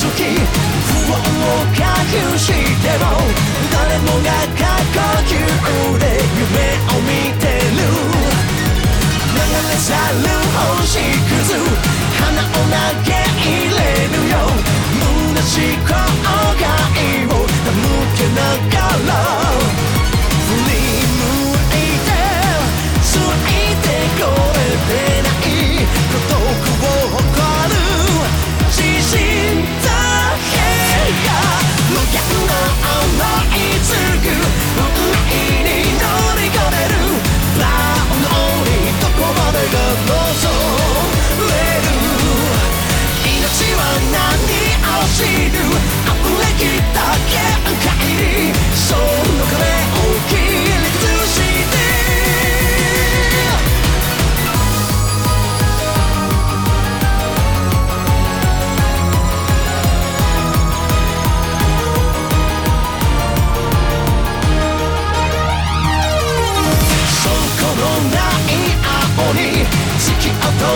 好き。不安を隠しても誰もが過去級で夢を見てる。流れ去る星屑花を投げ入れるよ。虚しく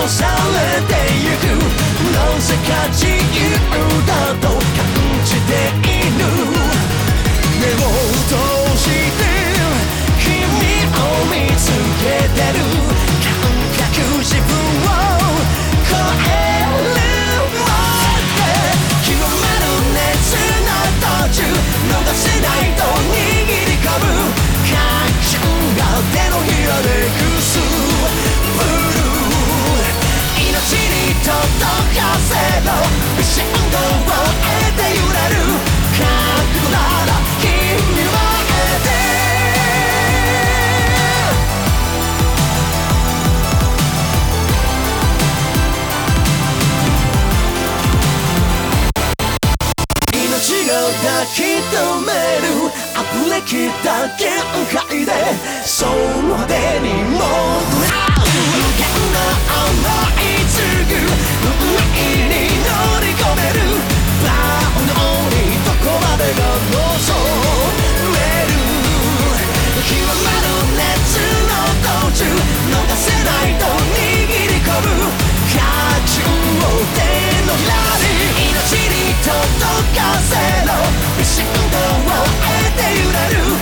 salad day. きめる。あふれきた限界でその手に戻る。任せろ。石こをあえて揺れる。